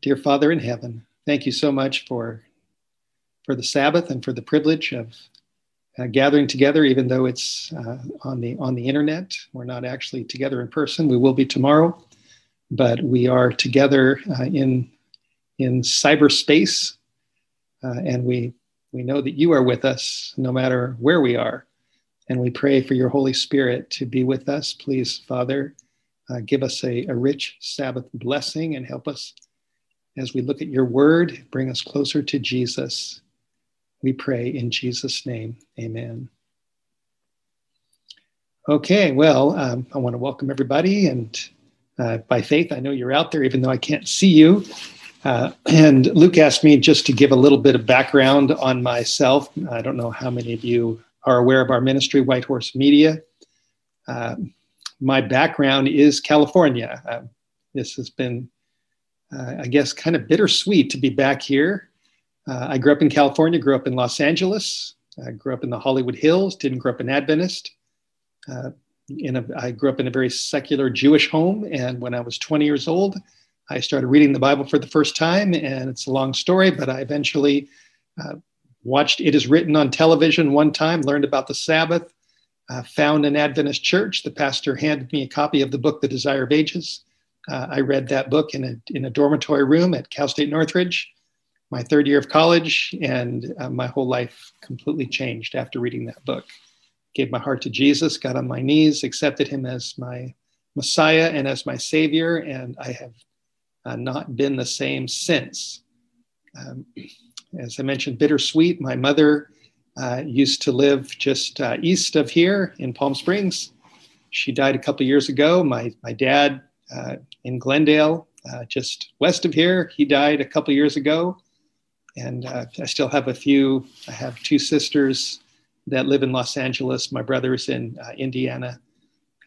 Dear Father in heaven, thank you so much for, for the Sabbath and for the privilege of uh, gathering together, even though it's uh, on, the, on the internet. We're not actually together in person. We will be tomorrow, but we are together uh, in, in cyberspace, uh, and we, we know that you are with us no matter where we are. And we pray for your Holy Spirit to be with us. Please, Father, uh, give us a, a rich Sabbath blessing and help us as we look at your word, bring us closer to Jesus. We pray in Jesus' name. Amen. Okay, well, um, I want to welcome everybody. And uh, by faith, I know you're out there, even though I can't see you. Uh, and Luke asked me just to give a little bit of background on myself. I don't know how many of you are aware of our ministry, White Horse Media. Uh, my background is California. Uh, this has been, uh, I guess, kind of bittersweet to be back here uh, I grew up in California, grew up in Los Angeles, I grew up in the Hollywood Hills, didn't grow up an Adventist. Uh, in a, I grew up in a very secular Jewish home, and when I was 20 years old, I started reading the Bible for the first time, and it's a long story, but I eventually uh, watched It Is Written on television one time, learned about the Sabbath, uh, found an Adventist church. The pastor handed me a copy of the book, The Desire of Ages. Uh, I read that book in a, in a dormitory room at Cal State Northridge my third year of college, and uh, my whole life completely changed after reading that book. Gave my heart to Jesus, got on my knees, accepted him as my Messiah and as my Savior, and I have uh, not been the same since. Um, as I mentioned, bittersweet. My mother uh, used to live just uh, east of here in Palm Springs. She died a couple years ago. My, my dad uh, in Glendale, uh, just west of here, he died a couple years ago and uh, I still have a few. I have two sisters that live in Los Angeles. My brother's in uh, Indiana.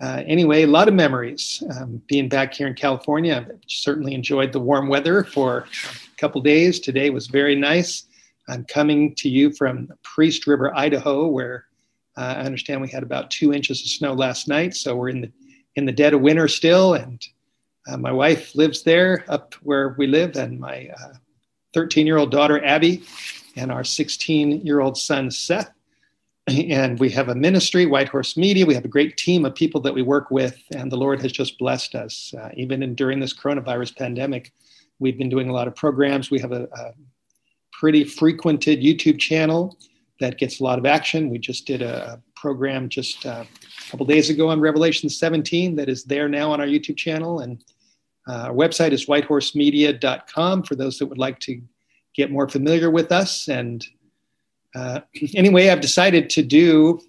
Uh, anyway, a lot of memories. Um, being back here in California, I've certainly enjoyed the warm weather for a couple days. Today was very nice. I'm coming to you from Priest River, Idaho, where uh, I understand we had about two inches of snow last night. So we're in the in the dead of winter still, and uh, my wife lives there up where we live, and my uh, 13 year old daughter, Abby, and our 16 year old son, Seth. And we have a ministry, White Horse Media. We have a great team of people that we work with, and the Lord has just blessed us. Uh, even in, during this coronavirus pandemic, we've been doing a lot of programs. We have a, a pretty frequented YouTube channel that gets a lot of action. We just did a program just uh, a couple days ago on Revelation 17 that is there now on our YouTube channel. And our website is whitehorsemedia.com for those that would like to get more familiar with us. And uh, anyway, I've decided to do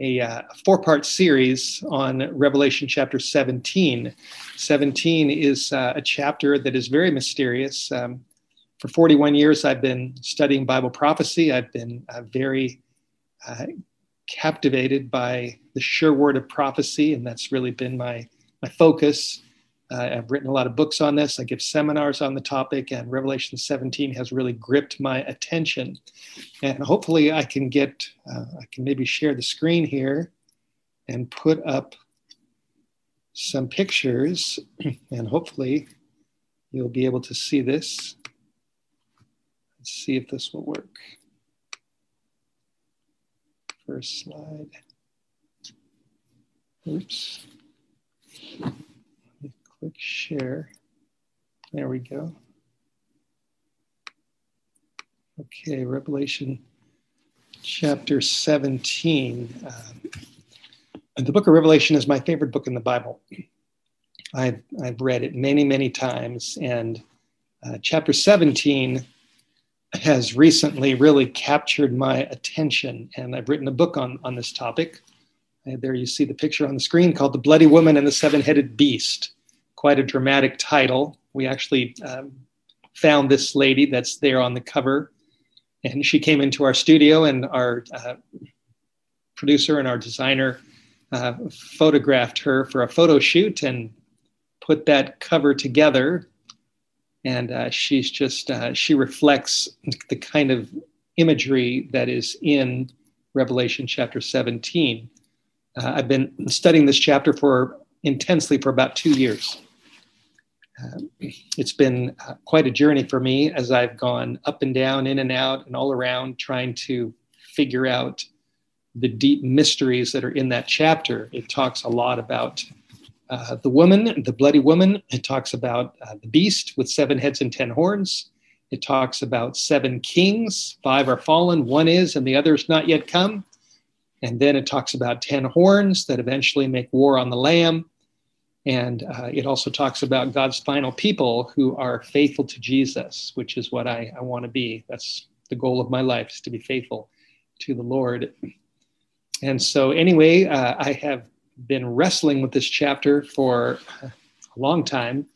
a uh, four part series on Revelation chapter 17. 17 is uh, a chapter that is very mysterious. Um, for 41 years, I've been studying Bible prophecy. I've been uh, very uh, captivated by the sure word of prophecy, and that's really been my, my focus. I've written a lot of books on this. I give seminars on the topic, and Revelation 17 has really gripped my attention. And hopefully, I can get, uh, I can maybe share the screen here and put up some pictures, and hopefully, you'll be able to see this. Let's see if this will work. First slide. Oops click share. There we go. Okay, Revelation chapter 17. Um, the book of Revelation is my favorite book in the Bible. I've, I've read it many, many times, and uh, chapter 17 has recently really captured my attention, and I've written a book on, on this topic. Uh, there you see the picture on the screen called The Bloody Woman and the Seven Headed Beast quite a dramatic title. We actually um, found this lady that's there on the cover, and she came into our studio, and our uh, producer and our designer uh, photographed her for a photo shoot and put that cover together. And uh, she's just, uh, she reflects the kind of imagery that is in Revelation chapter 17. Uh, I've been studying this chapter for intensely for about two years. Uh, it's been uh, quite a journey for me as I've gone up and down, in and out, and all around trying to figure out the deep mysteries that are in that chapter. It talks a lot about uh, the woman, the bloody woman. It talks about uh, the beast with seven heads and ten horns. It talks about seven kings. Five are fallen, one is, and the other is not yet come. And then it talks about ten horns that eventually make war on the Lamb. And uh, it also talks about God's final people who are faithful to Jesus, which is what I, I want to be. That's the goal of my life, is to be faithful to the Lord. And so, anyway, uh, I have been wrestling with this chapter for a long time.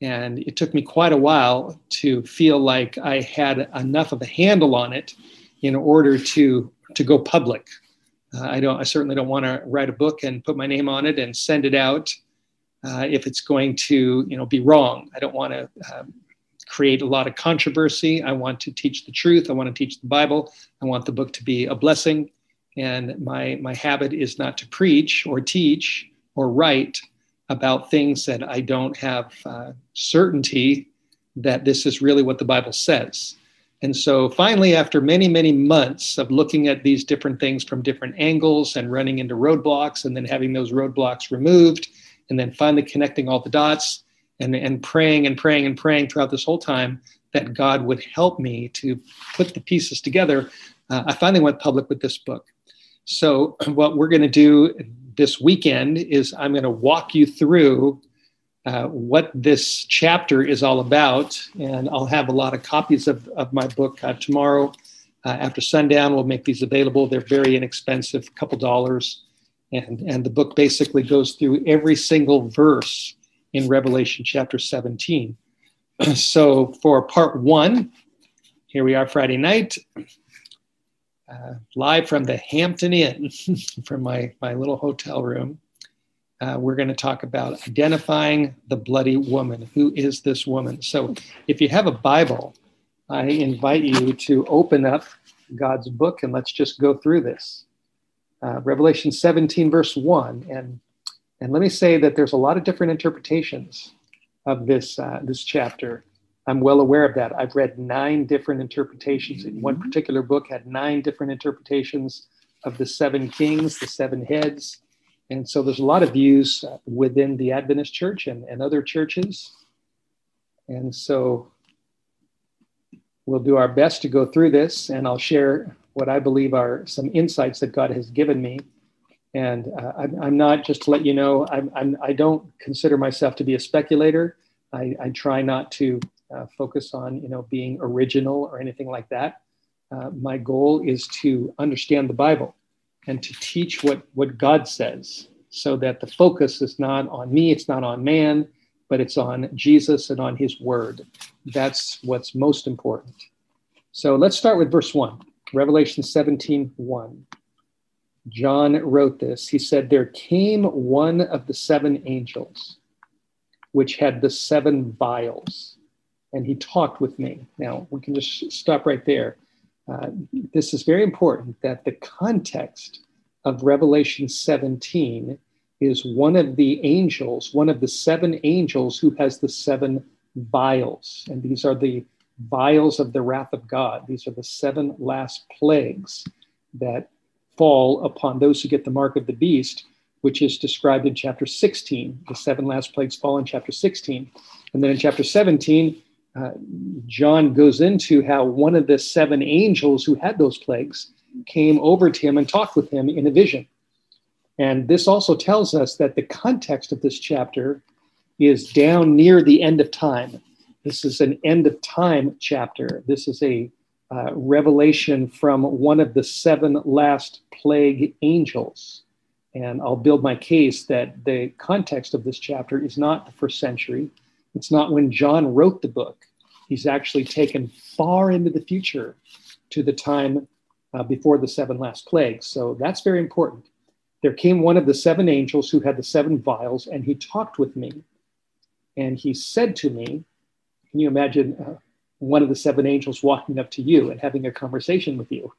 And it took me quite a while to feel like I had enough of a handle on it in order to, to go public. Uh, I don't. I certainly don't want to write a book and put my name on it and send it out uh, if it's going to, you know, be wrong. I don't want to um, create a lot of controversy. I want to teach the truth. I want to teach the Bible. I want the book to be a blessing. And my, my habit is not to preach or teach or write about things that I don't have uh, certainty that this is really what the Bible says. And so finally, after many, many months of looking at these different things from different angles and running into roadblocks and then having those roadblocks removed, and then finally connecting all the dots and, and praying and praying and praying throughout this whole time that God would help me to put the pieces together, uh, I finally went public with this book. So, what we're going to do this weekend is I'm going to walk you through uh, what this chapter is all about. And I'll have a lot of copies of, of my book uh, tomorrow uh, after sundown. We'll make these available. They're very inexpensive, a couple dollars. And, and the book basically goes through every single verse in Revelation chapter 17. so, for part one, here we are Friday night uh, live from the Hampton Inn, from my, my little hotel room. Uh, we're going to talk about identifying the bloody woman. Who is this woman? So, if you have a Bible, I invite you to open up God's book and let's just go through this. Uh, Revelation 17, verse 1. And, and let me say that there's a lot of different interpretations of this, uh, this chapter. I'm well aware of that. I've read nine different interpretations. In one mm-hmm. particular book had nine different interpretations of the seven kings, the seven heads. And so there's a lot of views uh, within the Adventist church and, and other churches. And so we'll do our best to go through this, and I'll share what I believe are some insights that God has given me. And uh, I'm, I'm, not, just to let you know, I'm, I'm, I do not consider myself to be a speculator. I, I try not to uh, focus on you know being original or anything like that. Uh, my goal is to understand the Bible and to teach what what God says, so that the focus is not on me, it's not on man, but it's on Jesus and on His Word. That's what's most important. So let's start with verse one, Revelation 17, 1. John wrote this. He said, There came one of the seven angels, which had the seven vials and he talked with me. Now, we can just stop right there. Uh, this is very important that the context of Revelation 17 is one of the angels, one of the seven angels who has the seven vials. And these are the vials of the wrath of God. These are the seven last plagues that fall upon those who get the mark of the beast, which is described in chapter 16. The seven last plagues fall in chapter 16. And then in chapter 17, uh, John goes into how one of the seven angels who had those plagues came over to him and talked with him in a vision. And this also tells us that the context of this chapter is down near the end of time. This is an end of time chapter. This is a uh, revelation from one of the seven last plague angels. And I'll build my case that the context of this chapter is not the first century, it's not when John wrote the book. He's actually taken far into the future to the time uh, before the seven last plagues. So that's very important. There came one of the seven angels who had the seven vials, and he talked with me. And he said to me, Can you imagine uh, one of the seven angels walking up to you and having a conversation with you?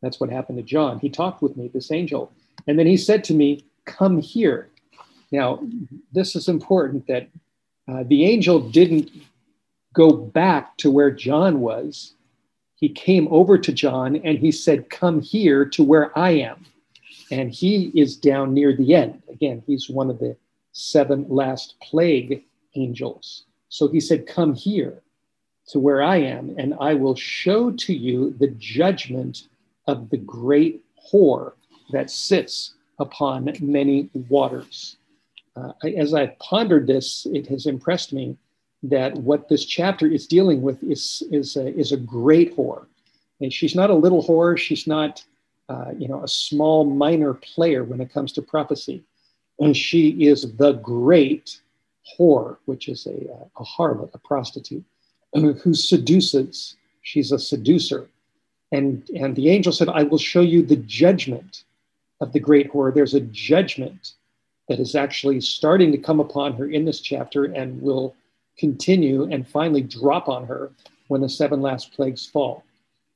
That's what happened to John. He talked with me, this angel. And then he said to me, Come here. Now, this is important that Uh, the angel didn't go back to where John was. He came over to John and he said, Come here to where I am. And he is down near the end. Again, he's one of the seven last plague angels. So he said, Come here to where I am, and I will show to you the judgment of the great whore that sits upon many waters. Uh, as I pondered this, it has impressed me that what this chapter is dealing with is, is, a, is a great whore. And she's not a little whore, she's not uh, you know, a small minor player when it comes to prophecy. And she is the great whore, which is a, a harlot, a prostitute, who seduces. She's a seducer. And, and the angel said, I will show you the judgment of the great whore. There's a judgment that is actually starting to come upon her in this chapter and will continue and finally drop on her when the seven last plagues fall.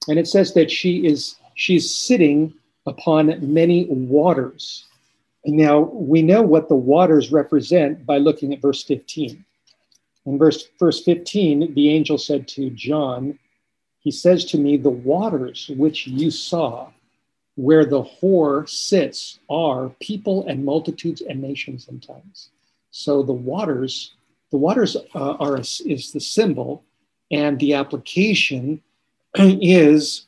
And it says that she is she's sitting upon many waters. Now we know what the waters represent by looking at verse 15. In verse, verse 15, the angel said to John, He says to me, The waters which you saw, where the whore sits, are people and multitudes and nations and tongues. So the waters, the waters uh, are is the symbol, and the application is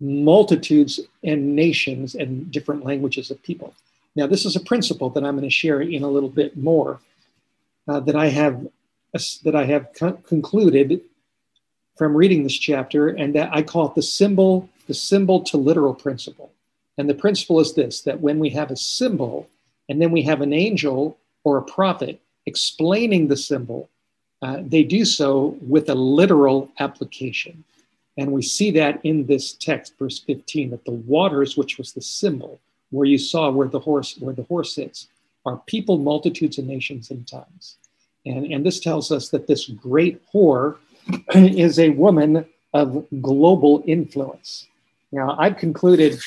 multitudes and nations and different languages of people. Now, this is a principle that I'm going to share in a little bit more uh, that I have that I have con- concluded from reading this chapter, and that I call it the symbol the symbol to literal principle. And the principle is this: that when we have a symbol, and then we have an angel or a prophet explaining the symbol, uh, they do so with a literal application. And we see that in this text, verse 15, that the waters, which was the symbol, where you saw where the horse, where the horse sits, are people, multitudes, and nations and tongues. And, and this tells us that this great whore is a woman of global influence. Now, I've concluded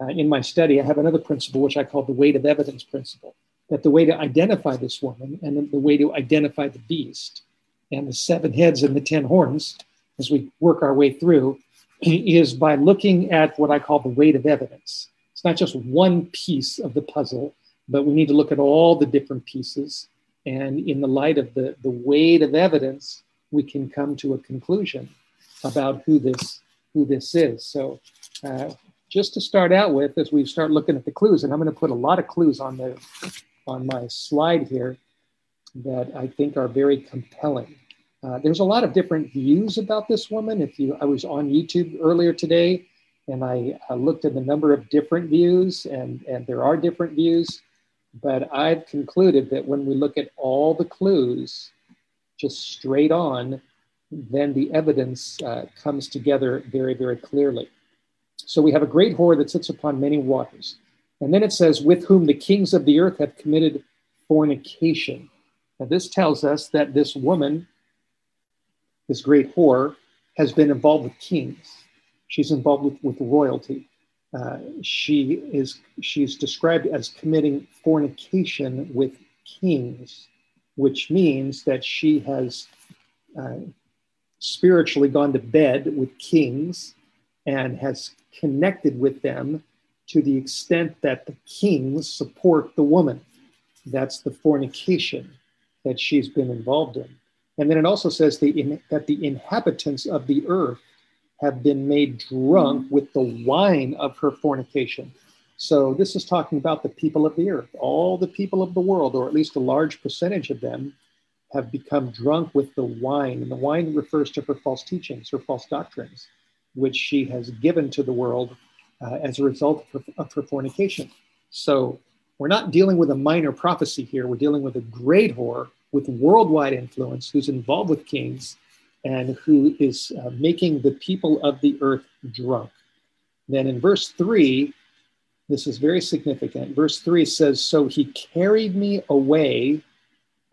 uh, in my study, I have another principle, which I call the weight of evidence principle, that the way to identify this woman and the way to identify the beast and the seven heads and the ten horns as we work our way through is by looking at what I call the weight of evidence. Not just one piece of the puzzle, but we need to look at all the different pieces. And in the light of the, the weight of evidence, we can come to a conclusion about who this who this is. So, uh, just to start out with, as we start looking at the clues, and I'm going to put a lot of clues on the on my slide here that I think are very compelling. Uh, there's a lot of different views about this woman. If you, I was on YouTube earlier today, and I looked at the number of different views, and and there are different views. But I've concluded that when we look at all the clues, just straight on, then the evidence uh, comes together very, very clearly. So we have a great whore that sits upon many waters. And then it says, with whom the kings of the earth have committed fornication. Now, this tells us that this woman this great whore, has been involved with kings. She's involved with, with royalty. Uh, she is she's described as committing fornication with kings, which means that she has uh, spiritually gone to bed with kings and has connected with them to the extent that the kings support the woman. That's the fornication that she's been involved in. And then it also says the, in, that the inhabitants of the earth have been made drunk with the wine of her fornication. So this is talking about the people of the earth. All the people of the world, or at least a large percentage of them, have become drunk with the wine. And the wine refers to her false teachings, her false doctrines, which she has given to the world uh, as a result of her, of her fornication. So we're not dealing with a minor prophecy here. We're dealing with a great whore with worldwide influence, who's involved with kings, and who is uh, making the people of the earth drunk. Then in verse 3, this is very significant. Verse 3 says, So he carried me away.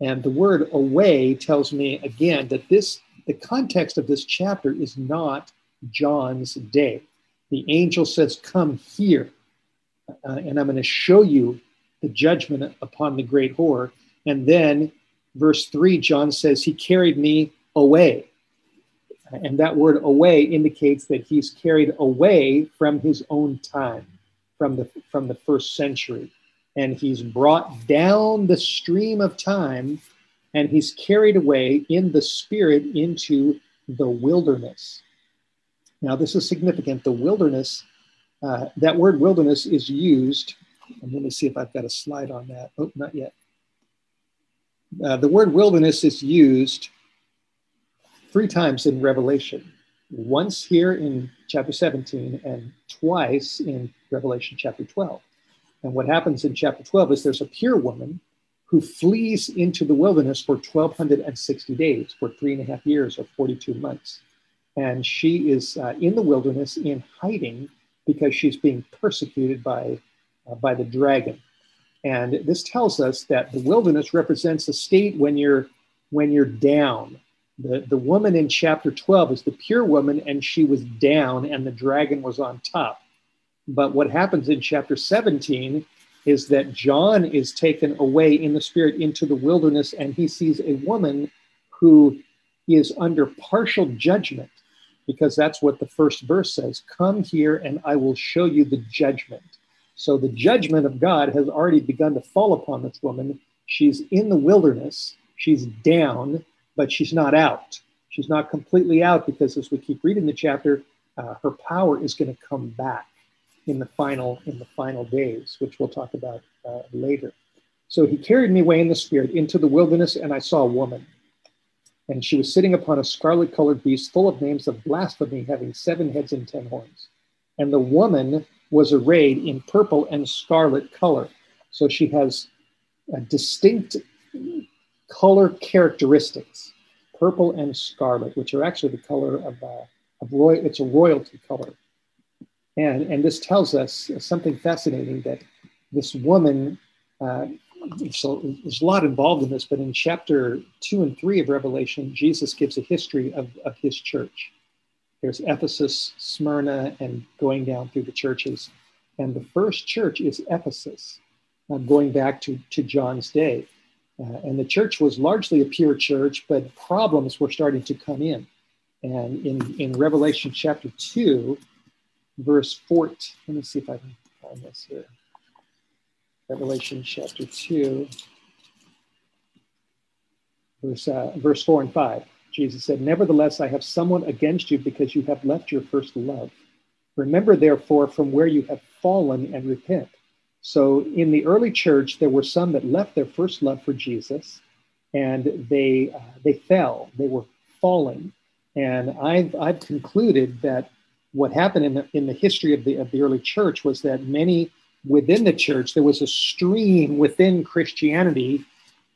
And the word away tells me again that this, the context of this chapter is not John's day. The angel says, Come here, uh, and I'm going to show you the judgment upon the great whore. And then verse 3, John says, He carried me away. And that word away indicates that he's carried away from his own time, from the, from the first century. And he's brought down the stream of time and he's carried away in the spirit into the wilderness. Now, this is significant. The wilderness, uh, that word wilderness is used. And let me see if I've got a slide on that. Oh, not yet. Uh, the word wilderness is used three times in Revelation once here in chapter 17 and twice in Revelation chapter 12. And what happens in chapter 12 is there's a pure woman who flees into the wilderness for 1,260 days, for three and a half years or 42 months. And she is uh, in the wilderness in hiding because she's being persecuted by, uh, by the dragon. And this tells us that the wilderness represents a state when you're, when you're down, the, the woman in chapter 12 is the pure woman, and she was down, and the dragon was on top. But what happens in chapter 17 is that John is taken away in the spirit into the wilderness, and he sees a woman who is under partial judgment, because that's what the first verse says Come here, and I will show you the judgment. So the judgment of God has already begun to fall upon this woman. She's in the wilderness, she's down but she's not out. She's not completely out because as we keep reading the chapter, uh, her power is going to come back in the final in the final days, which we'll talk about uh, later. So he carried me away in the spirit into the wilderness, and I saw a woman. And she was sitting upon a scarlet colored beast full of names of blasphemy, having seven heads and ten horns. And the woman was arrayed in purple and scarlet color. So she has a distinct color characteristics, purple and scarlet, which are actually the color of, uh, of roy- it's a royalty color. And, and this tells us something fascinating that this woman, uh, so there's a lot involved in this, but in chapter two and three of Revelation, Jesus gives a history of, of his church. There's Ephesus, Smyrna, and going down through the churches. And the first church is Ephesus, uh, going back to, to John's day. Uh, and the church was largely a pure church, but problems were starting to come in. And in, in Revelation chapter 2, verse 14, let me see if I can find this here. Revelation chapter 2, verse, uh, verse 4 and 5. Jesus said, Nevertheless, I have someone against you because you have left your first love. Remember, therefore, from where you have fallen and repent. So in the early church, there were some that left their first love for Jesus, and they uh, they fell. They were falling, and I've I've concluded that what happened in the, in the history of the of the early church was that many within the church there was a stream within Christianity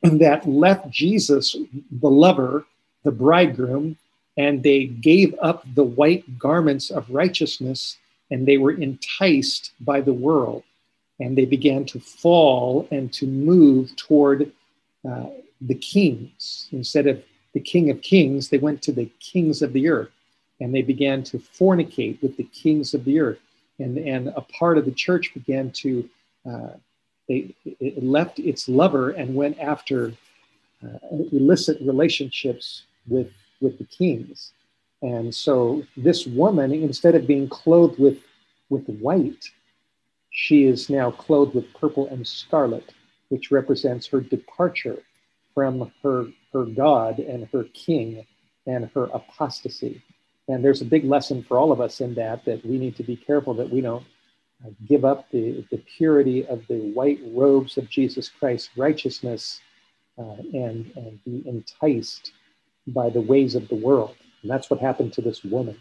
that left Jesus, the lover, the bridegroom, and they gave up the white garments of righteousness, and they were enticed by the world and they began to fall and to move toward uh, the kings. Instead of the king of kings, they went to the kings of the earth and they began to fornicate with the kings of the earth. And, and a part of the church began to, uh, they, it left its lover and went after uh, illicit relationships with, with the kings. And so this woman, instead of being clothed with, with white, she is now clothed with purple and scarlet, which represents her departure from her, her God and her king and her apostasy. And there's a big lesson for all of us in that, that we need to be careful that we don't uh, give up the, the purity of the white robes of Jesus Christ's righteousness uh, and, and be enticed by the ways of the world. And that's what happened to this woman.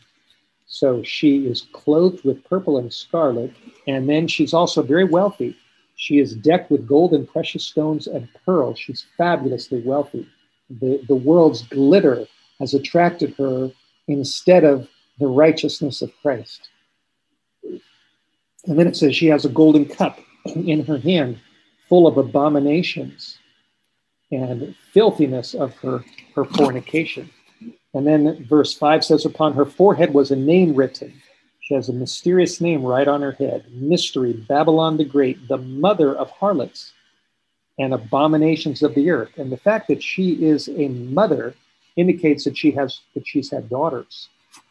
So she is clothed with purple and scarlet, and then she's also very wealthy. She is decked with gold and precious stones and pearls. She's fabulously wealthy. The, the world's glitter has attracted her instead of the righteousness of Christ. And then it says she has a golden cup in her hand full of abominations and filthiness of her, her fornication. And then verse 5 says, Upon her forehead was a name written. She has a mysterious name right on her head Mystery, Babylon the Great, the mother of harlots and abominations of the earth. And the fact that she is a mother indicates that she has that she's had daughters,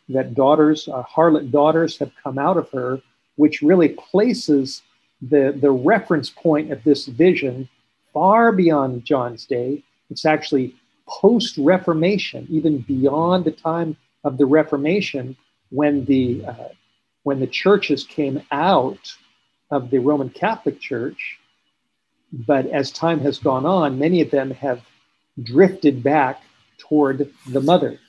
that daughters, uh, harlot daughters, have come out of her, which really places the the reference point of this vision far beyond John's day. It's actually post Reformation, even beyond the time of the Reformation, when the uh, when the churches came out of the Roman Catholic Church but as time has gone on, many of them have drifted back toward the mother.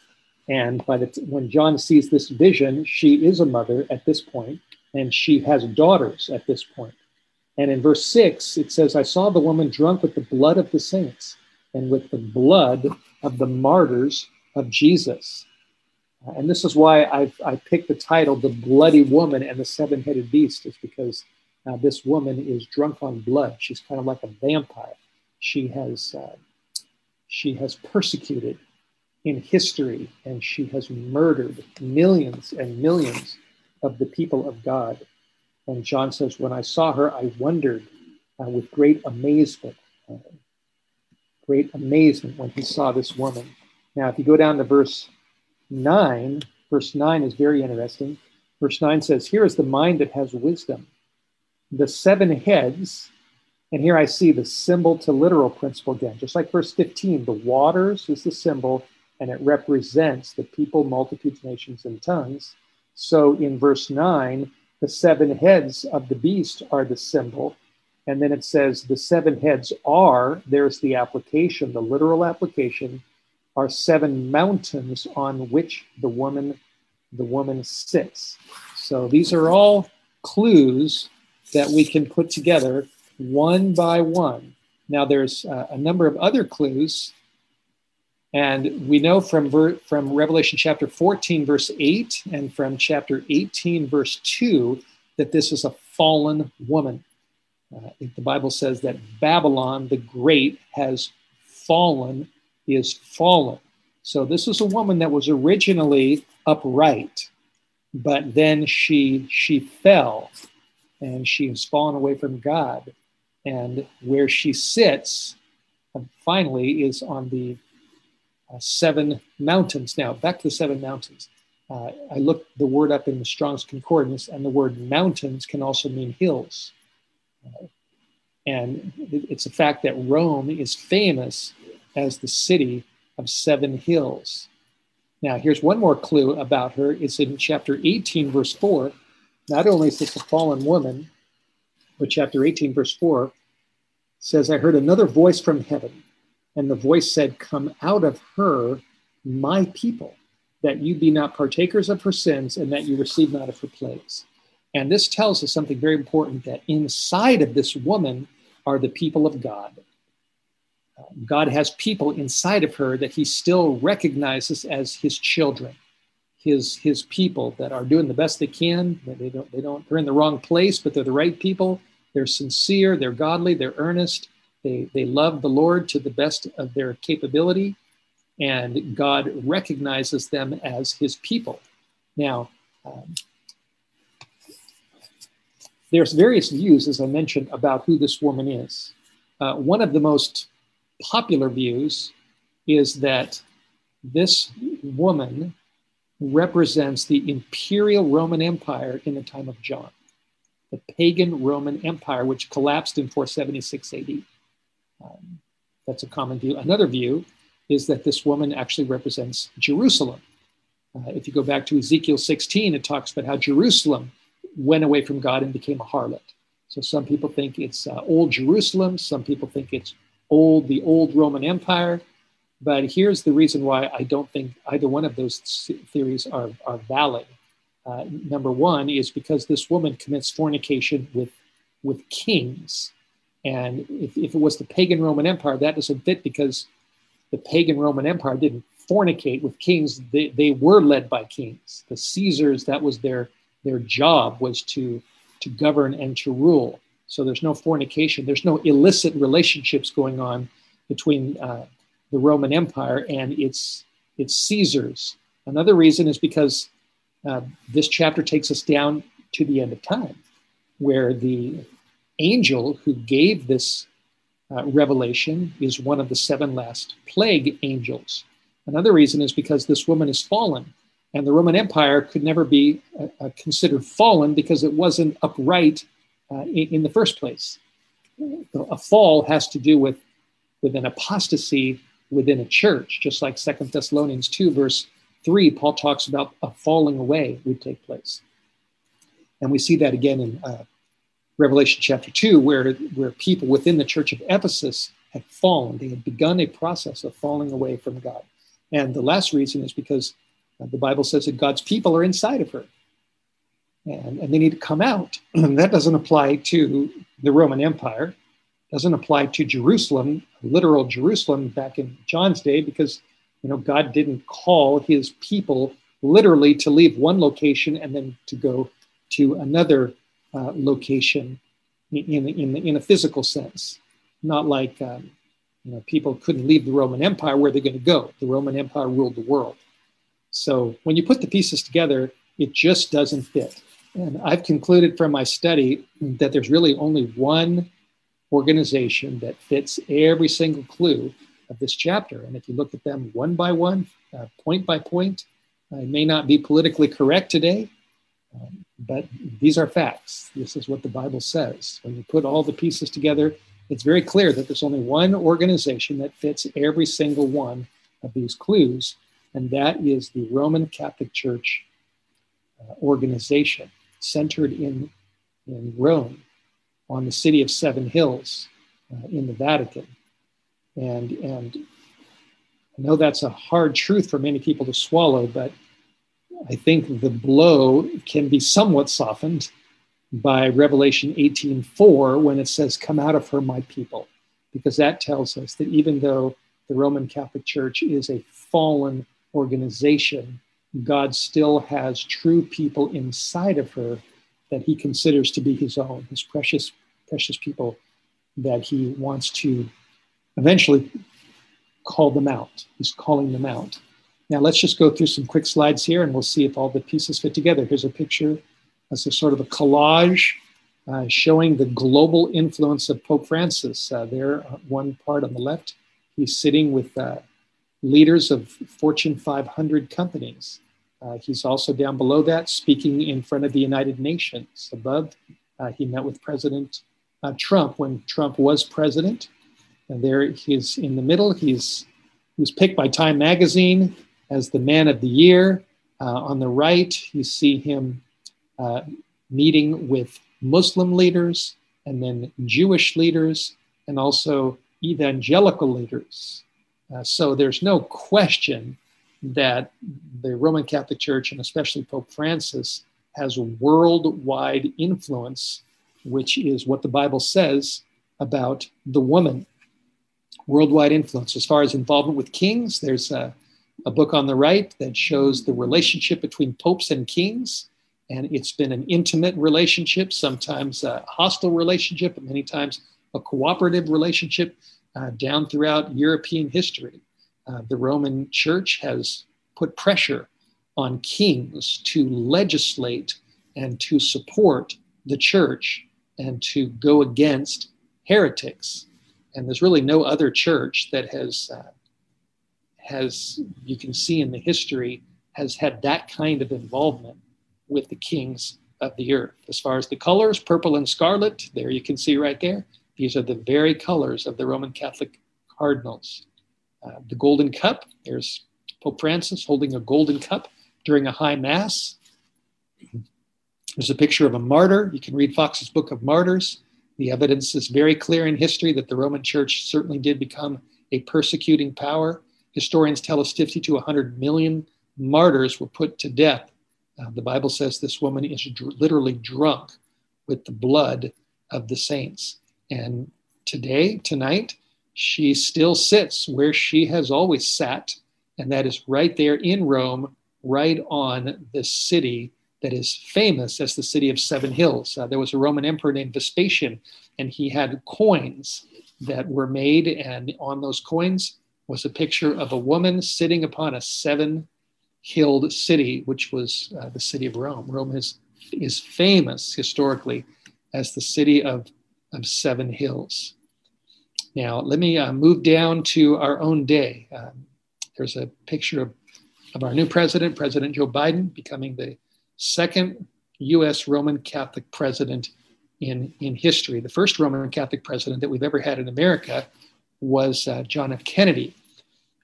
And by the t- when John sees this vision, she is a mother at this point, and she has daughters at this point. And in verse six, it says, I saw the woman drunk with the blood of the saints and with the blood of the martyrs of Jesus. And this is why I've, I picked the title, The Bloody Woman and the Seven Headed Beast, is because uh, this woman is drunk on blood. She's kind of like a vampire. She has uh, she has persecuted in history, and she has murdered millions and millions of the people of God. And John says, when I saw her, I wondered uh, with great amazement, uh, great amazement when he saw this woman. Now, if you go down to verse nine, verse nine is very interesting. Verse nine says, "Here is the mind that has wisdom." the seven heads, and here I see the symbol to literal principle again, just like verse 15, the waters is the symbol and it represents the people, multitudes, nations, and tongues. So in verse 9, the seven heads of the beast are the symbol. And then it says the seven heads are, there's the application, the literal application, are seven mountains on which the woman, the woman sits. So these are all clues that we can put together one by one. Now, there's uh, a number of other clues, and we know from, ver- from Revelation chapter 14, verse 8, and from chapter 18, verse 2, that this is a fallen woman. Uh, the Bible says that Babylon the Great has fallen, is fallen. So this is a woman that was originally upright, but then she she fell and she has fallen away from God. And where she sits, um, finally, is on the uh, seven mountains. Now, back to the seven mountains. Uh, I looked the word up in the Strong's Concordance, and the word mountains can also mean hills. And it's a fact that Rome is famous as the city of seven hills. Now, here's one more clue about her. It's in chapter 18, verse 4. Not only is this a fallen woman, but chapter 18, verse 4 says, I heard another voice from heaven, and the voice said, Come out of her, my people, that you be not partakers of her sins, and that you receive not of her plagues. And this tells us something very important that inside of this woman are the people of God. God has people inside of her that he still recognizes as his children his his people that are doing the best they can. They don't they don't they're in the wrong place, but they're the right people. They're sincere, they're godly, they're earnest. They they love the Lord to the best of their capability, and God recognizes them as His people. Now. Um, there's various views, as I mentioned, about who this woman is. Uh, one of the most popular views is that this woman represents the imperial Roman Empire in the time of John, the pagan Roman Empire, which collapsed in 476 AD. Um, that's a common view. Another view is that this woman actually represents Jerusalem. Uh, if you go back to Ezekiel 16, it talks about how Jerusalem went away from God and became a harlot. So some people think it's uh, old Jerusalem, some people think it's old, the old Roman Empire. But here's the reason why I don't think either one of those theories are, are valid. Uh, number one is because this woman commits fornication with, with kings. And if, if it was the pagan Roman Empire, that doesn't fit because the pagan Roman Empire didn't fornicate with kings. They, they were led by kings. The Caesars, that was their, their job was to, to govern and to rule. So there's no fornication. There's no illicit relationships going on between uh, the Roman Empire and its its Caesars. Another reason is because uh, this chapter takes us down to the end of time, where the angel who gave this uh, Revelation is one of the seven last plague angels. Another reason is because this woman is fallen, and the Roman Empire could never be uh, uh considered fallen because it wasn't upright uh, in, in, the first place. A fall has to do with, with an apostasy within a church, just like Second Thessalonians 2, verse 3, Paul talks about a falling away would take place. And we see that again in uh, Revelation chapter 2, where, where people within the church of Ephesus had fallen. They had begun a process of falling away from God. And the last reason is because the Bible says that God's people are inside of her. And, and they need to come out. And that doesn't apply to the Roman Empire, doesn't apply to Jerusalem, literal Jerusalem back in John's day, because you know God didn't call his people literally to leave one location and then to go to another uh, location in, in, in a physical sense, not like um, you know, people couldn't leave the Roman Empire where they're going to go. The Roman Empire ruled the world. So when you put the pieces together, it just doesn't fit. And I've concluded from my study that there's really only one organization that fits every single clue of this chapter. And if you look at them one by one, uh, point by point, uh, it may not be politically correct today, um, but these are facts. This is what the Bible says. When you put all the pieces together, it's very clear that there's only one organization that fits every single one of these clues, and that is the Roman Catholic Church uh, organization centered in, in Rome on the city of Seven Hills uh, in the Vatican. And, and I know that's a hard truth for many people to swallow, but I think the blow can be somewhat softened by Revelation 18:4 when it says, "Come out of her, my people," because that tells us that even though the Roman Catholic Church is a fallen organization, God still has true people inside of her that He considers to be His own, His precious, precious people that He wants to eventually call them out. He's calling them out. Now let's just go through some quick slides here and we'll see if all the pieces fit together. Here's a picture as a sort of a collage uh, showing the global influence of Pope Francis. Uh, there, uh, one part on the left, he's sitting with uh, leaders of Fortune 500 companies. Uh, he's also down below that speaking in front of the United Nations. Above, uh, he met with President Trump when Trump was president. And there he's in the middle. He's he was picked by Time Magazine as the Man of the Year. Uh, on the right, you see him uh, meeting with Muslim leaders and then Jewish leaders and also evangelical leaders. Uh, so there's no question that the Roman Catholic Church and especially Pope Francis has worldwide influence, which is what the Bible says about the woman. Worldwide influence. As far as involvement with kings, there's a a book on the right that shows the relationship between popes and kings. And it's been an intimate relationship, sometimes a hostile relationship, but many times a cooperative relationship uh, down throughout European history. Uh, the Roman Church has put pressure on kings to legislate and to support the church and to go against heretics. And there's really no other church that has uh, has, you can see in the history, has had that kind of involvement with the kings of the earth. As far as the colors, purple and scarlet, there you can see right there. These are the very colors of the Roman Catholic cardinals. Uh, the golden cup, there's Pope Francis holding a golden cup during a high mass. There's a picture of a martyr. You can read Foxe's Book of Martyrs. The evidence is very clear in history that the Roman Church certainly did become a persecuting power historians tell us 50 to 100 million martyrs were put to death. Uh, the Bible says this woman is dr- literally drunk with the blood of the saints. And today, tonight, she still sits where she has always sat, and that is right there in Rome, right on the city that is famous as the city of Seven Hills. Uh, there was a Roman emperor named Vespasian, and he had coins that were made, and on those coins, was a picture of a woman sitting upon a seven hilled city, which was uh, the city of Rome. Rome is, is famous historically as the city of, of seven hills. Now, let me uh, move down to our own day. Um, there's a picture of, of our new president, President Joe Biden, becoming the second US Roman Catholic president in, in history. The first Roman Catholic president that we've ever had in America was uh, John F. Kennedy.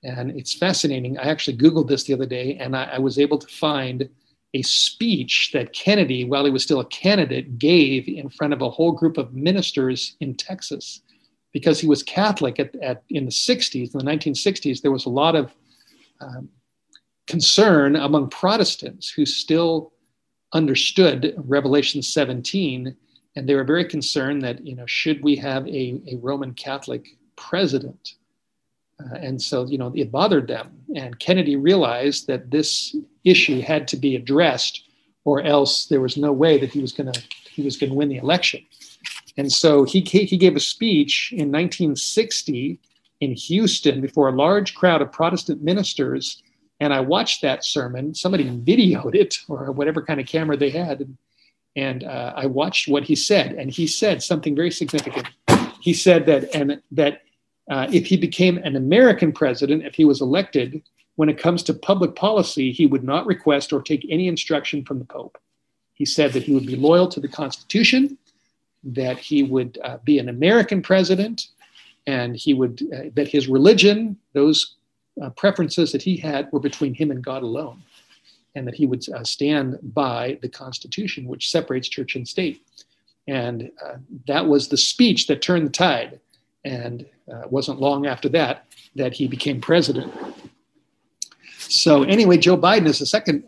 And it's fascinating. I actually Googled this the other day and I, I was able to find a speech that Kennedy, while he was still a candidate, gave in front of a whole group of ministers in Texas because he was Catholic at, at, in the 60s, in the 1960s, there was a lot of um, concern among Protestants who still understood Revelation 17, and they were very concerned that, you know, should we have a, a Roman Catholic president? Uh, and so, you know, it bothered them. And Kennedy realized that this issue had to be addressed, or else there was no way that he was going to he was going to win the election. And so he, he gave a speech in 1960 in Houston before a large crowd of Protestant ministers. And I watched that sermon. Somebody videoed it or whatever kind of camera they had. And, and uh, I watched what he said. And he said something very significant. He said that, and that uh, if he became an American president, if he was elected, when it comes to public policy, he would not request or take any instruction from the Pope. He said that he would be loyal to the Constitution that he would uh, be an American president and he would, uh, that his religion, those uh, preferences that he had were between him and God alone, and that he would uh, stand by the Constitution, which separates church and state. And uh, that was the speech that turned the tide. And uh, it wasn't long after that that he became president. So, anyway, Joe Biden is the second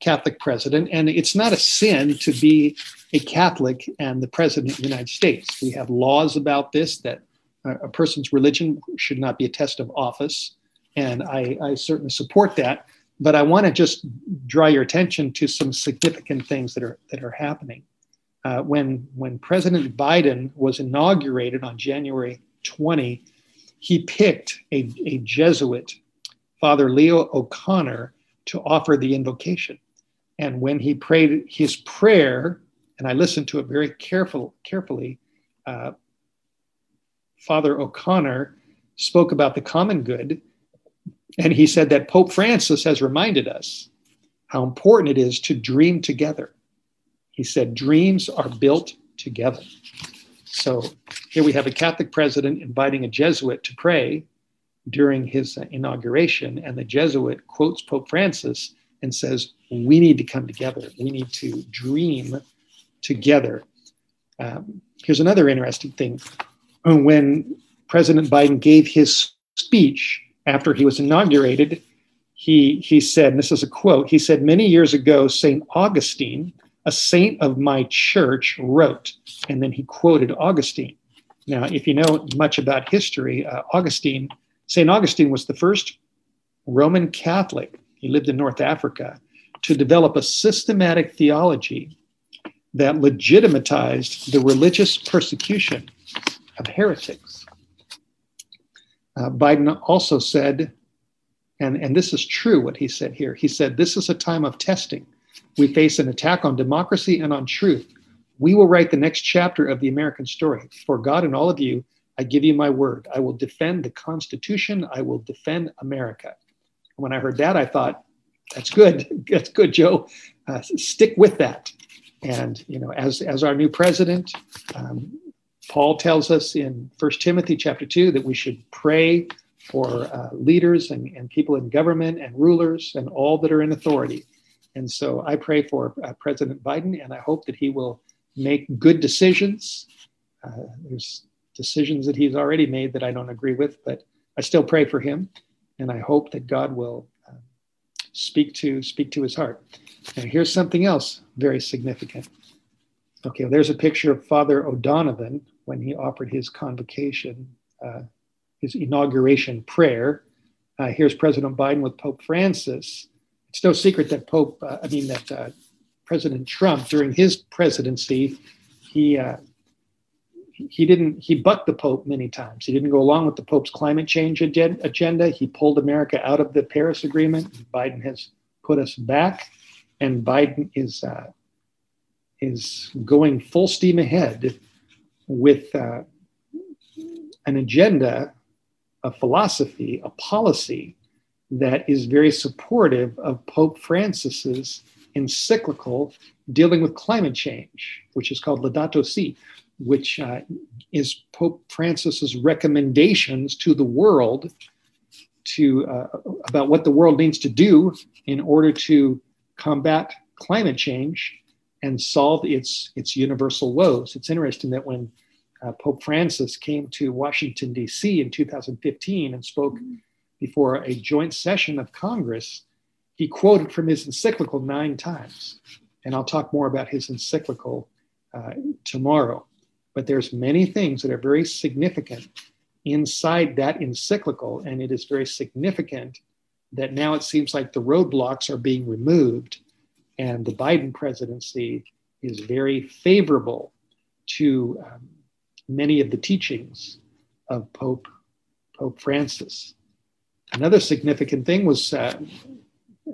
Catholic president, and it's not a sin to be a Catholic and the president of the United States. We have laws about this that a person's religion should not be a test of office, and I, I certainly support that. But I want to just draw your attention to some significant things that are that are happening. Uh, when when President Biden was inaugurated on January 20, he picked a, a Jesuit, Father Leo O'Connor, to offer the invocation. And when he prayed his prayer, and I listened to it very careful, carefully, uh, Father O'Connor spoke about the common good. And he said that Pope Francis has reminded us how important it is to dream together. He said, dreams are built together. So here we have a Catholic president inviting a Jesuit to pray during his inauguration, and the Jesuit quotes Pope Francis and says, We need to come together. We need to dream together. Um, here's another interesting thing. When President Biden gave his speech after he was inaugurated, he, he said, this is a quote, he said, Many years ago, St. Augustine, a saint of my church, wrote, and then he quoted Augustine. Now, if you know much about history, uh, Augustine, St. Augustine was the first Roman Catholic, he lived in North Africa, to develop a systematic theology that legitimatized the religious persecution of heretics. Uh, Biden also said, and, and this is true what he said here, he said, This is a time of testing. We face an attack on democracy and on truth. We will write the next chapter of the American story. For God and all of you, I give you my word. I will defend the Constitution. I will defend America. When I heard that, I thought, that's good. That's good, Joe. Uh, stick with that. And you know, as as our new president, um, Paul tells us in First Timothy chapter two that we should pray for uh, leaders and, and people in government and rulers and all that are in authority. And so I pray for uh, President Biden, and I hope that he will make good decisions. Uh, there's decisions that he's already made that I don't agree with, but I still pray for him, and I hope that God will uh, speak to speak to his heart. And here's something else very significant. Okay, well, there's a picture of Father O'Donovan when he offered his convocation, uh, his inauguration prayer. Uh, here's President Biden with Pope Francis. It's no secret that Pope, uh, I mean, that uh, President Trump, during his presidency, he uh, he didn't he bucked the pope many times. He didn't go along with the pope's climate change agenda. He pulled america out of the paris agreement. Biden has put us back and Biden is uh, is going full steam ahead with uh, an agenda, a philosophy, a policy that is very supportive of Pope Francis's encyclical dealing with climate change, which is called Laudato Si, which uh, is Pope Francis's recommendations to the world to uh, about what the world needs to do in order to combat climate change and solve its its universal woes. It's interesting that when uh, Pope Francis came to Washington D.C. in 2015 and spoke before a joint session of Congress, he quoted from his encyclical nine times, and I'll talk more about his encyclical uh, tomorrow. But there's many things that are very significant inside that encyclical, and it is very significant that now it seems like the roadblocks are being removed, and the Biden presidency is very favorable to um, many of the teachings of Pope Pope Francis. Another significant thing was uh,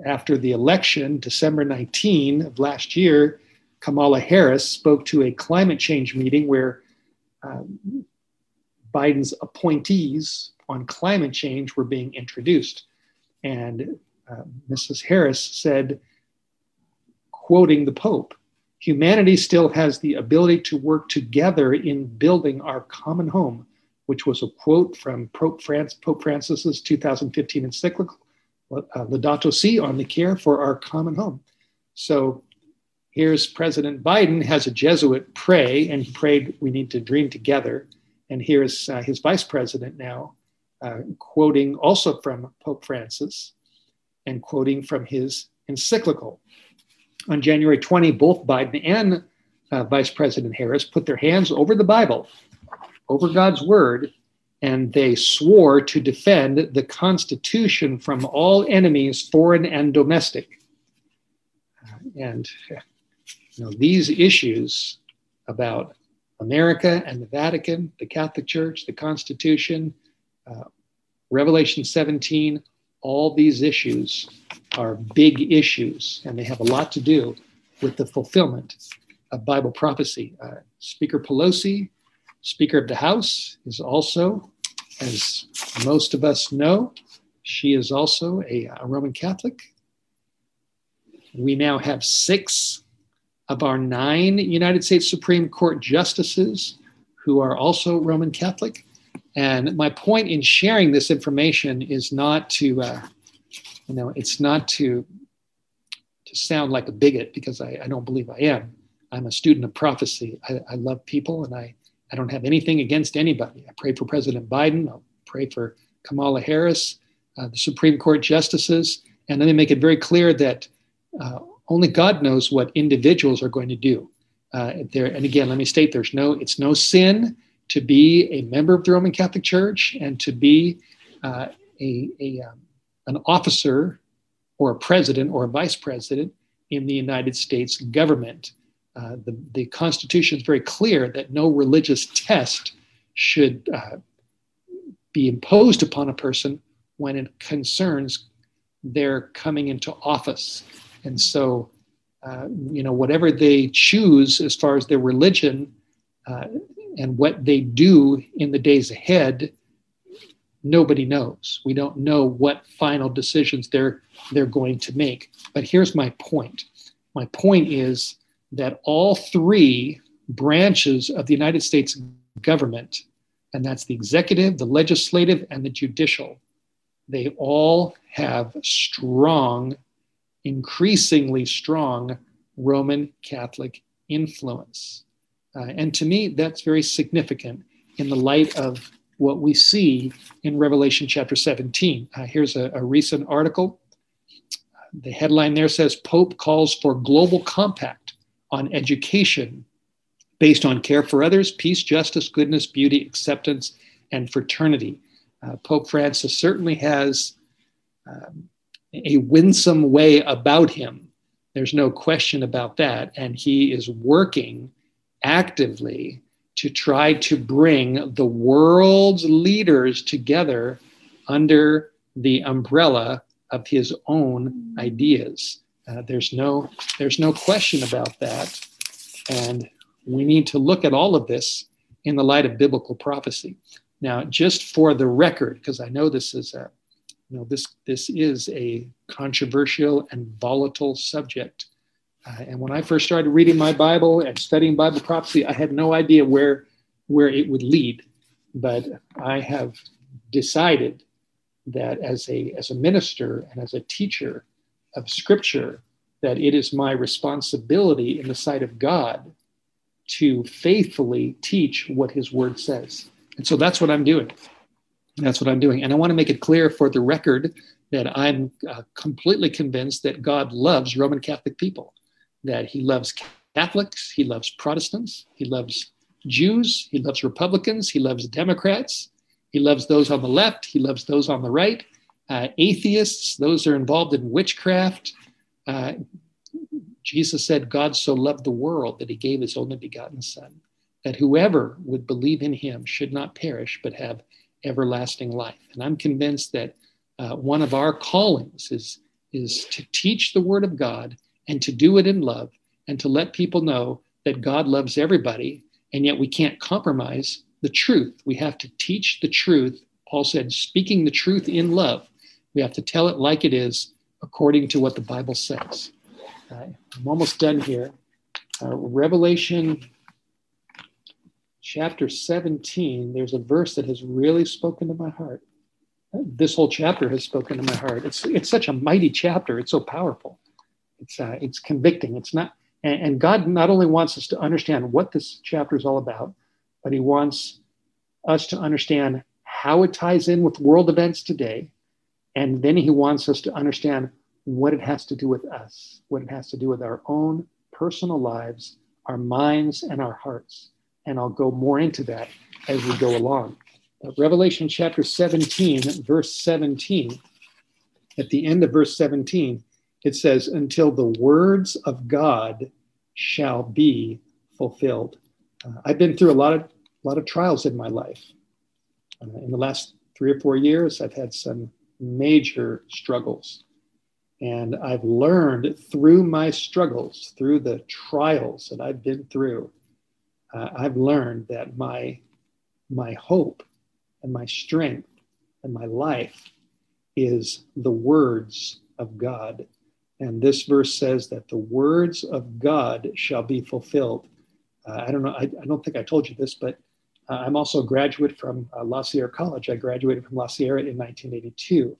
after the election, December 19 of last year, Kamala Harris spoke to a climate change meeting where um, Biden's appointees on climate change were being introduced. And uh, Mrs. Harris said, quoting the Pope, humanity still has the ability to work together in building our common home, which was a quote from Pope, France, Pope Francis's 2015 encyclical, uh, Laudato Si, on the care for our common home. So here's President Biden has a Jesuit pray, and he prayed, we need to dream together. And here's uh, his vice president now, uh, quoting also from Pope Francis and quoting from his encyclical. On January 20, both Biden and uh, Vice President Harris put their hands over the Bible, over God's word, and they swore to defend the Constitution from all enemies, foreign and domestic. And you know, these issues about America and the Vatican, the Catholic Church, the Constitution, uh, Revelation 17, all these issues are big issues, and they have a lot to do with the fulfillment of Bible prophecy. Uh, Speaker Pelosi, Speaker of the House, is also, as most of us know, she is also a, a Roman Catholic. We now have six of our nine United States Supreme Court justices who are also Roman Catholic. And my point in sharing this information is not to, uh, you know, it's not to to sound like a bigot because I, I don't believe I am. I'm a student of prophecy. I, I, love people and I, I don't have anything against anybody. I pray for President Biden. I'll pray for Kamala Harris, uh, the Supreme Court justices. And let me make it very clear that uh, only God knows what individuals are going to do. Uh, there, and again, let me state: there's no, it's no sin to be a member of the Roman Catholic Church and to be uh, a, a um, an officer or a president or a vice president in the United States government. Uh, the, the Constitution is very clear that no religious test should uh, be imposed upon a person when it concerns their coming into office. And so, uh, you know, whatever they choose as far as their religion uh, and what they do in the days ahead, nobody knows. We don't know what final decisions they're they're going to make. But here's my point. My point is that all three branches of the United States government, and that's the executive, the legislative, and the judicial, they all have strong increasingly strong Roman Catholic influence. Uh, and to me, that's very significant in the light of what we see in Revelation chapter 17. Uh, here's a, a recent article. The headline there says Pope calls for global compact on education based on care for others, peace, justice, goodness, beauty, acceptance, and fraternity. Uh, Pope Francis certainly has um, a winsome way about him. There's no question about that. And he is working actively to try to bring the world's leaders together under the umbrella of his own ideas. Uh, there's no there's no question about that, and we need to look at all of this in the light of biblical prophecy. Now, just for the record, because I know this is a, you know, this this is a controversial and volatile subject. Uh, and when I first started reading my Bible and studying Bible prophecy, I had no idea where where it would lead. But I have decided that as a as a minister and as a teacher of Scripture, that it is my responsibility in the sight of God to faithfully teach what His Word says. And so that's what I'm doing. That's what I'm doing. And I want to make it clear for the record that I'm uh, completely convinced that God loves Roman Catholic people, that He loves Catholics, He loves Protestants, He loves Jews, He loves Republicans, He loves Democrats, He loves those on the left, He loves those on the right, uh, atheists, those are involved in witchcraft. Uh, Jesus said, God so loved the world that He gave His only begotten Son, that whoever would believe in Him should not perish but have everlasting life. And I'm convinced that uh, one of our callings is, is to teach the Word of God and to do it in love and to let people know that God loves everybody, and yet we can't compromise the truth. We have to teach the truth. Paul said, speaking the truth in love. We have to tell it like it is, according to what the Bible says. Uh, I'm almost done here. Uh, Revelation chapter 17, there's a verse that has really spoken to my heart. This whole chapter has spoken to my heart. It's, it's such a mighty chapter. It's so powerful. It's, uh, it's convicting. It's not, and, and God not only wants us to understand what this chapter is all about, but He wants us to understand how it ties in with world events today. And then He wants us to understand what it has to do with us, what it has to do with our own personal lives, our minds, and our hearts and I'll go more into that as we go along. Uh, Revelation chapter 17, verse 17, at the end of verse 17, it says, Until the words of God shall be fulfilled. Uh, I've been through a lot of, a lot of trials in my life. Uh, in the last three or four years, I've had some major struggles. And I've learned through my struggles, through the trials that I've been through, uh, I've learned that my my hope and my strength and my life is the words of God. And this verse says that the words of God shall be fulfilled. Uh, I don't know, I, I, don't think I told you this, but uh, I'm also a graduate from uh, La Sierra College. I graduated from La Sierra in 1982.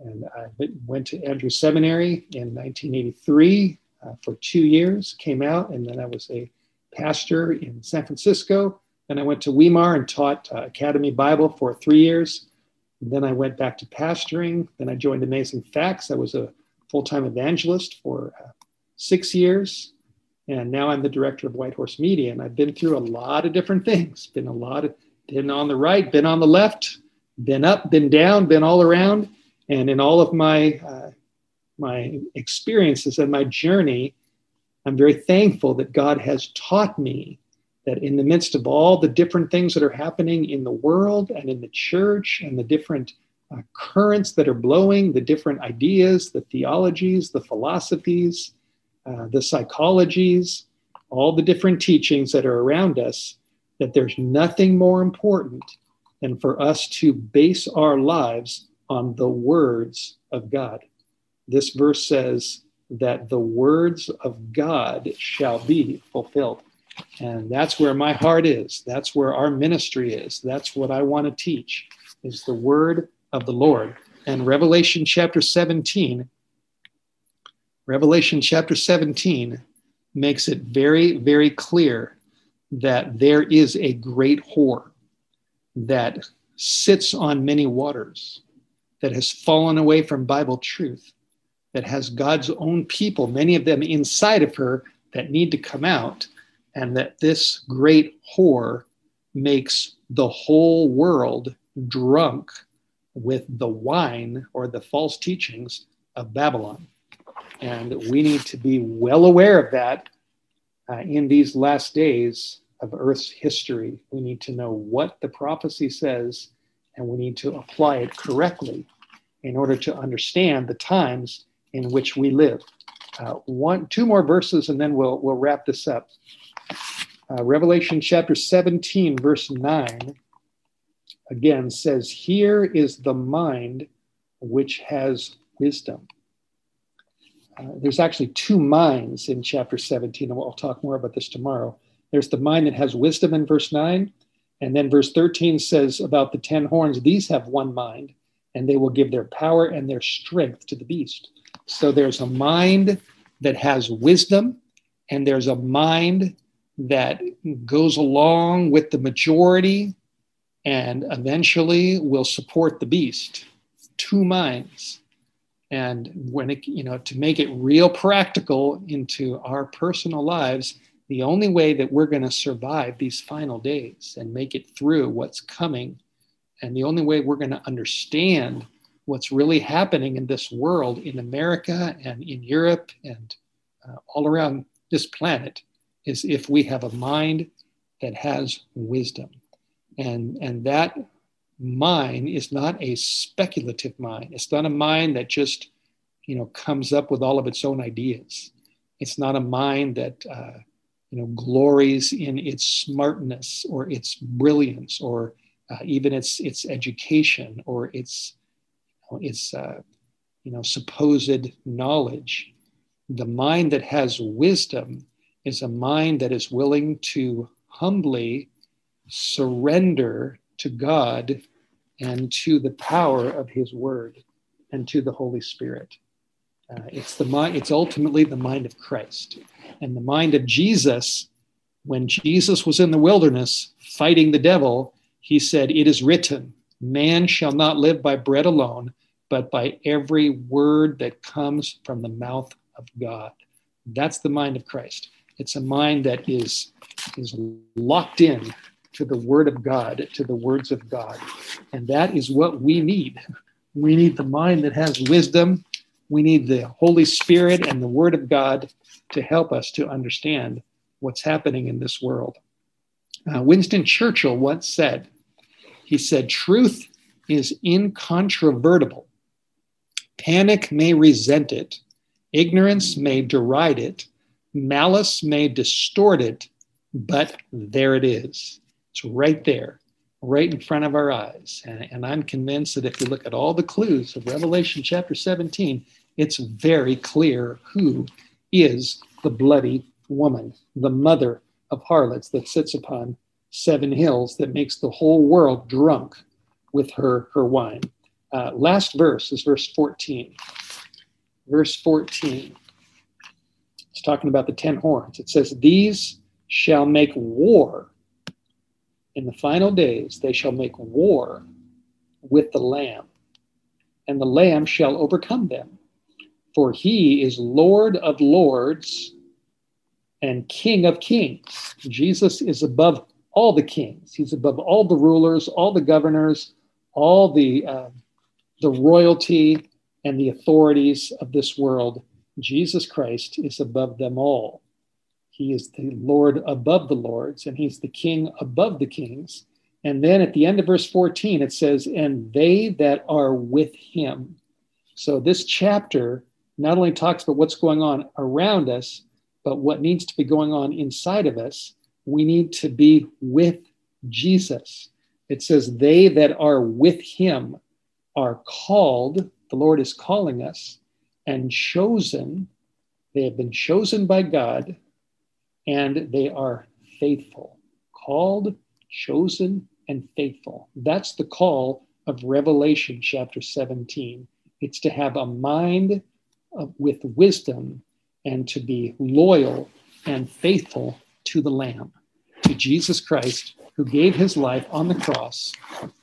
And I went to Andrews Seminary in 1983 uh, for two years, came out, and then I was a pastor in San Francisco. Then I went to Weimar and taught uh, Academy Bible for three years. And then I went back to pastoring. Then I joined Amazing Facts. I was a full time evangelist for uh, six years. And now I'm the director of White Horse Media. And I've been through a lot of different things. Been a lot of, been on the right, been on the left, been up, been down, been all around. And in all of my, uh, my experiences and my journey, I'm very thankful that God has taught me that in the midst of all the different things that are happening in the world and in the church and the different uh, currents that are blowing, the different ideas, the theologies, the philosophies, uh, the psychologies, all the different teachings that are around us, that there's nothing more important than for us to base our lives on the words of God. This verse says, that the words of God shall be fulfilled. And that's where my heart is. That's where our ministry is. That's what I want to teach is the word of the Lord. And Revelation chapter 17, Revelation chapter 17 makes it very, very clear that there is a great whore that sits on many waters, that has fallen away from Bible truth, that has God's own people, many of them inside of her, that need to come out, and that this great whore makes the whole world drunk with the wine or the false teachings of Babylon. And we need to be well aware of that uh, in these last days of Earth's history. We need to know what the prophecy says, and we need to apply it correctly in order to understand the times in which we live. Uh, one, two more verses, and then we'll we'll wrap this up. Uh, Revelation chapter 17, verse 9 again says, Here is the mind which has wisdom. Uh, there's actually two minds in chapter 17, and we'll talk more about this tomorrow. There's the mind that has wisdom in verse 9, and then verse 13 says about the 10 horns, these have one mind, and they will give their power and their strength to the beast. So there's a mind that has wisdom, and there's a mind that goes along with the majority and eventually will support the beast. Two minds. And when it, you know, to make it real practical into our personal lives, the only way that we're going to survive these final days and make it through what's coming, and the only way we're going to understand what's really happening in this world, in America and in Europe and uh, all around this planet, is if we have a mind that has wisdom. And, and that mind is not a speculative mind. It's not a mind that just, you know, comes up with all of its own ideas. It's not a mind that, uh, you know, glories in its smartness or its brilliance or uh, even its its education or its its uh, you know supposed knowledge. The mind that has wisdom is a mind that is willing to humbly surrender to God and to the power of His Word and to the Holy Spirit. Uh, it's the mind. It's ultimately the mind of Christ and the mind of Jesus. When Jesus was in the wilderness fighting the devil, he said, "It is written, man shall not live by bread alone, but by every word that comes from the mouth of God." That's the mind of Christ. It's a mind that is is locked in to the Word of God, to the words of God. And that is what we need. We need the mind that has wisdom. We need the Holy Spirit and the Word of God to help us to understand what's happening in this world. Uh, Winston Churchill once said, he said, truth is incontrovertible. Panic may resent it, ignorance may deride it, malice may distort it, but there it is. It's right there, right in front of our eyes. And, and I'm convinced that if you look at all the clues of Revelation chapter 17, it's very clear who is the bloody woman, the mother of harlots that sits upon seven hills that makes the whole world drunk with her, her wine. Uh, last verse is verse 14. Verse 14. It's talking about the ten horns. It says, These shall make war in the final days they shall make war with the Lamb, and the Lamb shall overcome them. For he is Lord of lords and King of kings. Jesus is above all the kings, he's above all the rulers, all the governors, all the, uh, the royalty and the authorities of this world. Jesus Christ is above them all. He is the Lord above the lords, and he's the king above the kings. And then at the end of verse 14, it says, And they that are with him. So this chapter not only talks about what's going on around us, but what needs to be going on inside of us. We need to be with Jesus. It says, They that are with him are called, the Lord is calling us, and chosen. They have been chosen by God and they are faithful, called, chosen, and faithful. That's the call of Revelation chapter 17. It's to have a mind of, with wisdom and to be loyal and faithful to the Lamb, to Jesus Christ, who gave his life on the cross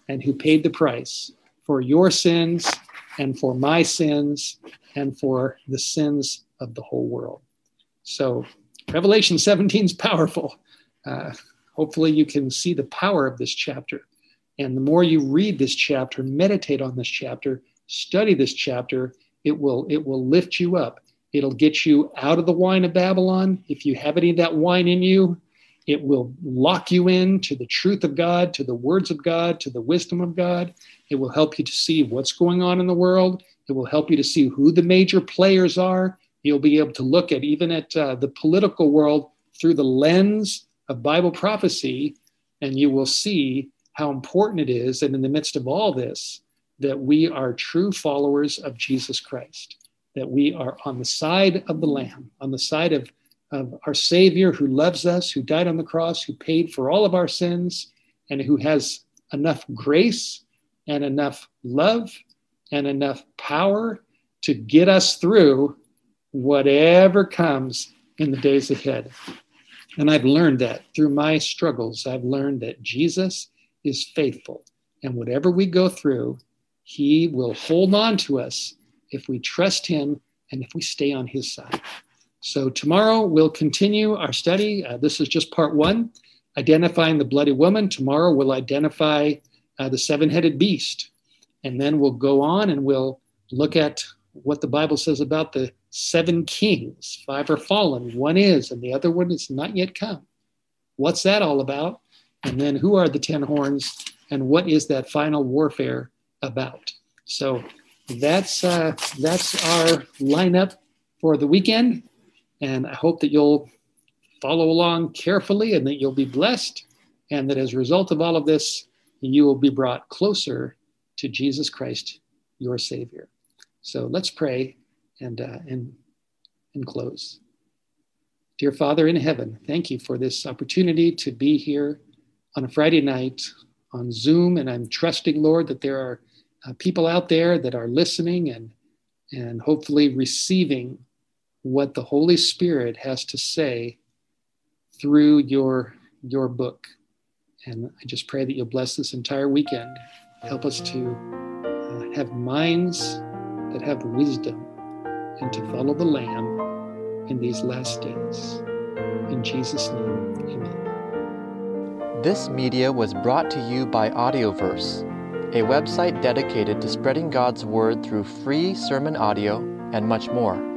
and who paid the price for your sins and for my sins and for the sins of the whole world. So Revelation 17 is powerful. Uh, hopefully, you can see the power of this chapter. And the more you read this chapter, meditate on this chapter, study this chapter, it will it will lift you up. It'll get you out of the wine of Babylon. If you have any of that wine in you, it will lock you in to the truth of God, to the words of God, to the wisdom of God. It will help you to see what's going on in the world. It will help you to see who the major players are. You'll be able to look at even at uh, the political world through the lens of Bible prophecy, and you will see how important it is that in the midst of all this, that we are true followers of Jesus Christ, that we are on the side of the Lamb, on the side of, of our Savior who loves us, who died on the cross, who paid for all of our sins, and who has enough grace and enough love and enough power to get us through whatever comes in the days ahead. And I've learned that through my struggles. I've learned that Jesus is faithful. And whatever we go through, he will hold on to us if we trust him and if we stay on his side. So, tomorrow we'll continue our study. Uh, this is just part one identifying the bloody woman. Tomorrow we'll identify uh, the seven headed beast. And then we'll go on and we'll look at what the Bible says about the seven kings. Five are fallen, one is, and the other one is not yet come. What's that all about? And then who are the ten horns, and what is that final warfare about? So that's uh, that's our lineup for the weekend, and I hope that you'll follow along carefully and that you'll be blessed, and that as a result of all of this, you will be brought closer to Jesus Christ, your Savior. So let's pray and, uh, and, and close. Dear Father in heaven, thank you for this opportunity to be here on a Friday night on Zoom. And I'm trusting, Lord, that there are uh, people out there that are listening and, and hopefully receiving what the Holy Spirit has to say through your, your book. And I just pray that you'll bless this entire weekend. Help us to uh, have minds that have wisdom and to follow the Lamb in these last days. In Jesus' name, amen. This media was brought to you by Audioverse, a website dedicated to spreading God's Word through free sermon audio and much more.